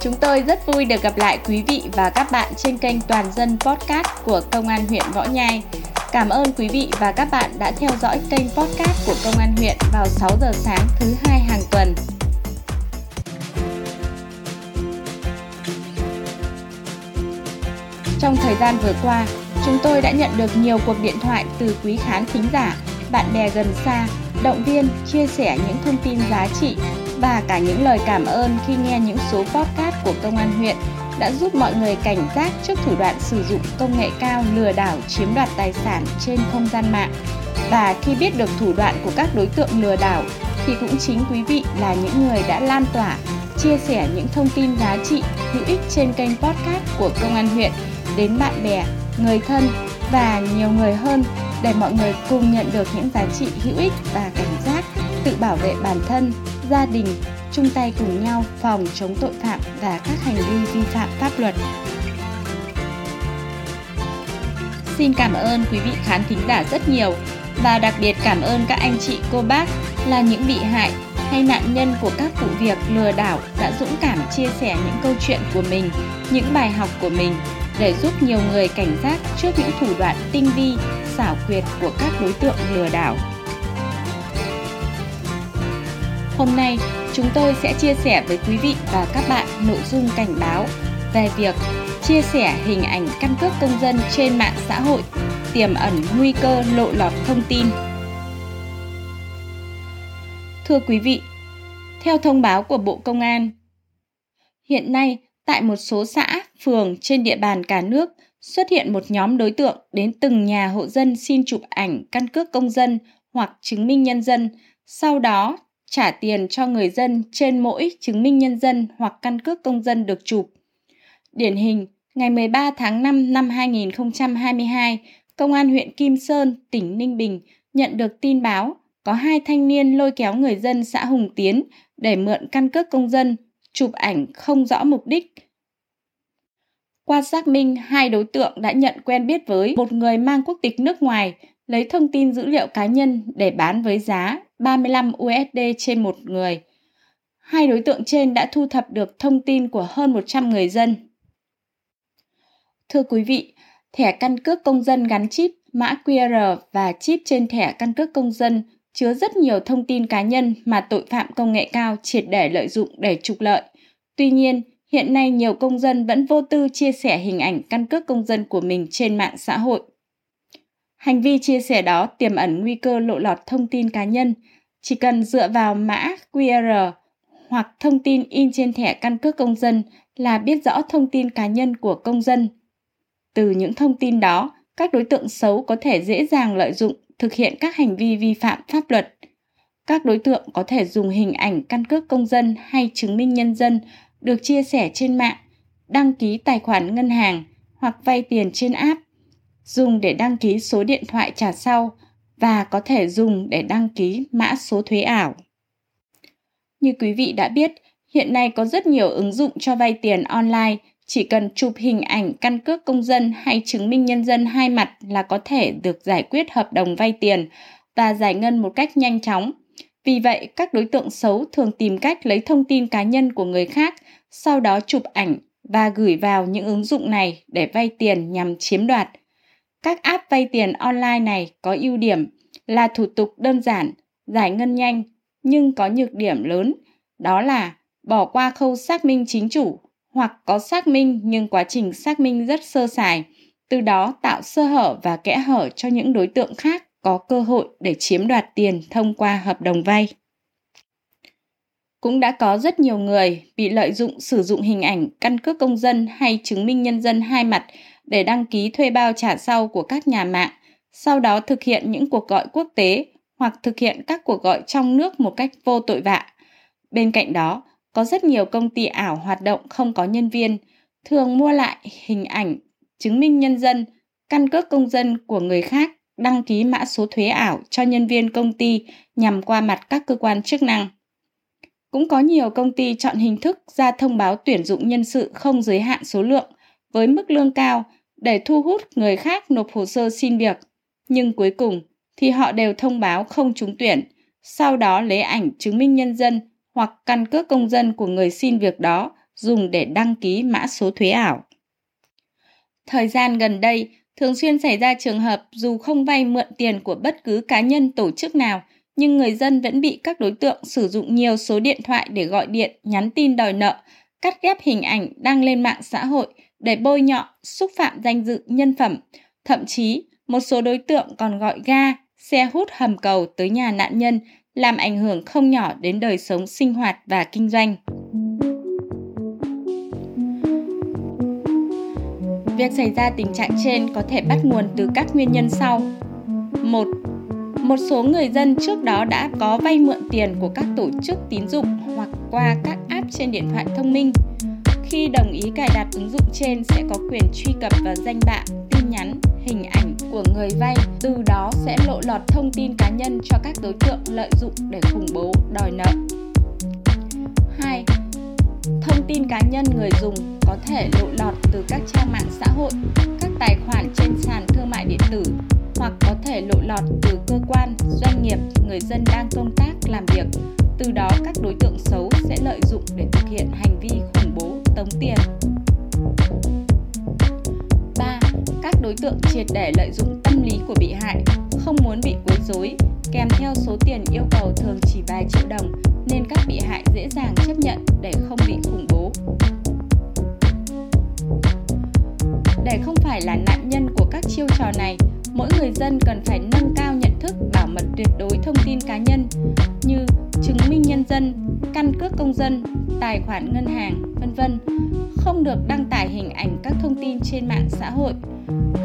Chúng tôi rất vui được gặp lại quý vị và các bạn trên kênh Toàn dân Podcast của Công an huyện Võ Nhai. Cảm ơn quý vị và các bạn đã theo dõi kênh podcast của Công an huyện vào 6 giờ sáng thứ hai hàng tuần. Trong thời gian vừa qua, chúng tôi đã nhận được nhiều cuộc điện thoại từ quý khán thính giả, bạn bè gần xa, động viên, chia sẻ những thông tin giá trị và cả những lời cảm ơn khi nghe những số podcast của công an huyện đã giúp mọi người cảnh giác trước thủ đoạn sử dụng công nghệ cao lừa đảo chiếm đoạt tài sản trên không gian mạng. Và khi biết được thủ đoạn của các đối tượng lừa đảo thì cũng chính quý vị là những người đã lan tỏa, chia sẻ những thông tin giá trị hữu ích trên kênh podcast của công an huyện đến bạn bè, người thân và nhiều người hơn để mọi người cùng nhận được những giá trị hữu ích và cảnh giác, tự bảo vệ bản thân, gia đình, chung tay cùng nhau phòng chống tội phạm và các hành vi vi phạm pháp luật. Xin cảm ơn quý vị khán thính giả rất nhiều và đặc biệt cảm ơn các anh chị cô bác là những bị hại hay nạn nhân của các vụ việc lừa đảo đã dũng cảm chia sẻ những câu chuyện của mình, những bài học của mình để giúp nhiều người cảnh giác trước những thủ đoạn tinh vi, xảo quyệt của các đối tượng lừa đảo. Hôm nay, chúng tôi sẽ chia sẻ với quý vị và các bạn nội dung cảnh báo về việc chia sẻ hình ảnh căn cước công dân trên mạng xã hội tiềm ẩn nguy cơ lộ lọt thông tin. Thưa quý vị, theo thông báo của Bộ Công an, hiện nay tại một số xã, phường trên địa bàn cả nước xuất hiện một nhóm đối tượng đến từng nhà hộ dân xin chụp ảnh căn cước công dân hoặc chứng minh nhân dân, sau đó trả tiền cho người dân trên mỗi chứng minh nhân dân hoặc căn cước công dân được chụp. Điển hình, ngày 13 tháng 5 năm 2022, Công an huyện Kim Sơn, tỉnh Ninh Bình nhận được tin báo có hai thanh niên lôi kéo người dân xã Hùng Tiến để mượn căn cước công dân, chụp ảnh không rõ mục đích. Qua xác minh, hai đối tượng đã nhận quen biết với một người mang quốc tịch nước ngoài, lấy thông tin dữ liệu cá nhân để bán với giá 35 USD trên một người. Hai đối tượng trên đã thu thập được thông tin của hơn 100 người dân. Thưa quý vị, thẻ căn cước công dân gắn chip, mã QR và chip trên thẻ căn cước công dân chứa rất nhiều thông tin cá nhân mà tội phạm công nghệ cao triệt để lợi dụng để trục lợi. Tuy nhiên, hiện nay nhiều công dân vẫn vô tư chia sẻ hình ảnh căn cước công dân của mình trên mạng xã hội. Hành vi chia sẻ đó tiềm ẩn nguy cơ lộ lọt thông tin cá nhân. Chỉ cần dựa vào mã QR hoặc thông tin in trên thẻ căn cước công dân là biết rõ thông tin cá nhân của công dân. Từ những thông tin đó, các đối tượng xấu có thể dễ dàng lợi dụng thực hiện các hành vi vi phạm pháp luật. Các đối tượng có thể dùng hình ảnh căn cước công dân hay chứng minh nhân dân được chia sẻ trên mạng, đăng ký tài khoản ngân hàng hoặc vay tiền trên app dùng để đăng ký số điện thoại trả sau và có thể dùng để đăng ký mã số thuế ảo. Như quý vị đã biết, hiện nay có rất nhiều ứng dụng cho vay tiền online, chỉ cần chụp hình ảnh căn cước công dân hay chứng minh nhân dân hai mặt là có thể được giải quyết hợp đồng vay tiền và giải ngân một cách nhanh chóng. Vì vậy, các đối tượng xấu thường tìm cách lấy thông tin cá nhân của người khác, sau đó chụp ảnh và gửi vào những ứng dụng này để vay tiền nhằm chiếm đoạt. Các app vay tiền online này có ưu điểm là thủ tục đơn giản, giải ngân nhanh, nhưng có nhược điểm lớn, đó là bỏ qua khâu xác minh chính chủ hoặc có xác minh nhưng quá trình xác minh rất sơ sài, từ đó tạo sơ hở và kẽ hở cho những đối tượng khác có cơ hội để chiếm đoạt tiền thông qua hợp đồng vay. Cũng đã có rất nhiều người bị lợi dụng sử dụng hình ảnh căn cước công dân hay chứng minh nhân dân hai mặt để đăng ký thuê bao trả sau của các nhà mạng, sau đó thực hiện những cuộc gọi quốc tế hoặc thực hiện các cuộc gọi trong nước một cách vô tội vạ. Bên cạnh đó, có rất nhiều công ty ảo hoạt động không có nhân viên, thường mua lại hình ảnh, chứng minh nhân dân, căn cước công dân của người khác, đăng ký mã số thuế ảo cho nhân viên công ty nhằm qua mặt các cơ quan chức năng. Cũng có nhiều công ty chọn hình thức ra thông báo tuyển dụng nhân sự không giới hạn số lượng với mức lương cao để thu hút người khác nộp hồ sơ xin việc. Nhưng cuối cùng thì họ đều thông báo không trúng tuyển, sau đó lấy ảnh chứng minh nhân dân hoặc căn cước công dân của người xin việc đó dùng để đăng ký mã số thuế ảo. Thời gian gần đây, thường xuyên xảy ra trường hợp dù không vay mượn tiền của bất cứ cá nhân tổ chức nào, nhưng người dân vẫn bị các đối tượng sử dụng nhiều số điện thoại để gọi điện, nhắn tin đòi nợ, cắt ghép hình ảnh đăng lên mạng xã hội để bôi nhọ, xúc phạm danh dự nhân phẩm. Thậm chí, một số đối tượng còn gọi ga, xe hút hầm cầu tới nhà nạn nhân, làm ảnh hưởng không nhỏ đến đời sống sinh hoạt và kinh doanh. Việc xảy ra tình trạng trên có thể bắt nguồn từ các nguyên nhân sau. 1. Một số người dân trước đó đã có vay mượn tiền của các tổ chức tín dụng hoặc qua các app trên điện thoại thông minh. Khi đồng ý cài đặt ứng dụng trên sẽ có quyền truy cập vào danh bạ, tin nhắn, hình ảnh của người vay, từ đó sẽ lộ lọt thông tin cá nhân cho các đối tượng lợi dụng để khủng bố, đòi nợ. 2. Thông tin cá nhân người dùng có thể lộ lọt từ các trang mạng xã hội, các tài khoản trên sàn thương mại điện tử hoặc có thể lộ lọt từ cơ quan, doanh nghiệp, người dân đang công tác, làm việc. Từ đó các đối tượng xấu sẽ lợi dụng để thực hiện hành tượng triệt để lợi dụng tâm lý của bị hại, không muốn bị quấy rối, kèm theo số tiền yêu cầu thường chỉ vài triệu đồng nên các bị hại dễ dàng chấp nhận để không bị khủng bố. Để không phải là nạn nhân của các chiêu trò này, mỗi người dân cần phải nâng cao nhận thức bảo mật tuyệt đối thông tin cá nhân như chứng minh nhân dân, căn cước công dân, tài khoản ngân hàng, vân vân, không được đăng tải hình ảnh các thông tin trên mạng xã hội,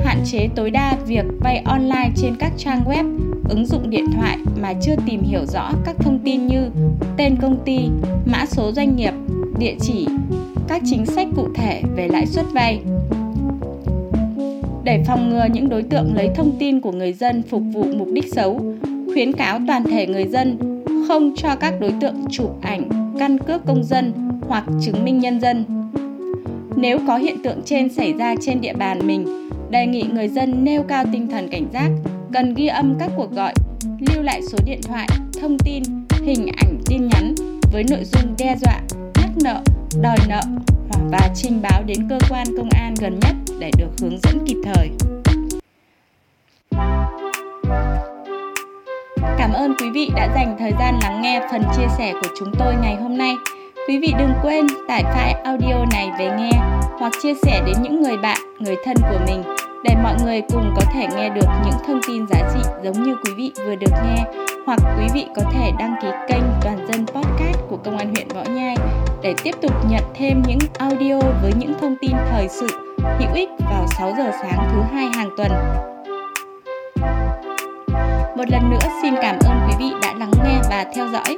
hạn chế tối đa việc vay online trên các trang web, ứng dụng điện thoại mà chưa tìm hiểu rõ các thông tin như tên công ty, mã số doanh nghiệp, địa chỉ, các chính sách cụ thể về lãi suất vay. Để phòng ngừa những đối tượng lấy thông tin của người dân phục vụ mục đích xấu, khuyến cáo toàn thể người dân không cho các đối tượng chụp ảnh, căn cước công dân hoặc chứng minh nhân dân. Nếu có hiện tượng trên xảy ra trên địa bàn mình, đề nghị người dân nêu cao tinh thần cảnh giác, cần ghi âm các cuộc gọi, lưu lại số điện thoại, thông tin, hình ảnh tin nhắn với nội dung đe dọa, nhắc nợ, đòi nợ và trình báo đến cơ quan công an gần nhất để được hướng dẫn kịp thời. Cảm ơn quý vị đã dành thời gian lắng nghe phần chia sẻ của chúng tôi ngày hôm nay. Quý vị đừng quên tải file audio này về nghe hoặc chia sẻ đến những người bạn, người thân của mình để mọi người cùng có thể nghe được những thông tin giá trị giống như quý vị vừa được nghe hoặc quý vị có thể đăng ký kênh Toàn dân Podcast của Công an huyện Võ Nhai để tiếp tục nhận thêm những audio với những thông tin thời sự hữu ích vào 6 giờ sáng thứ hai hàng tuần. Một lần nữa xin cảm ơn quý vị đã lắng nghe và theo dõi.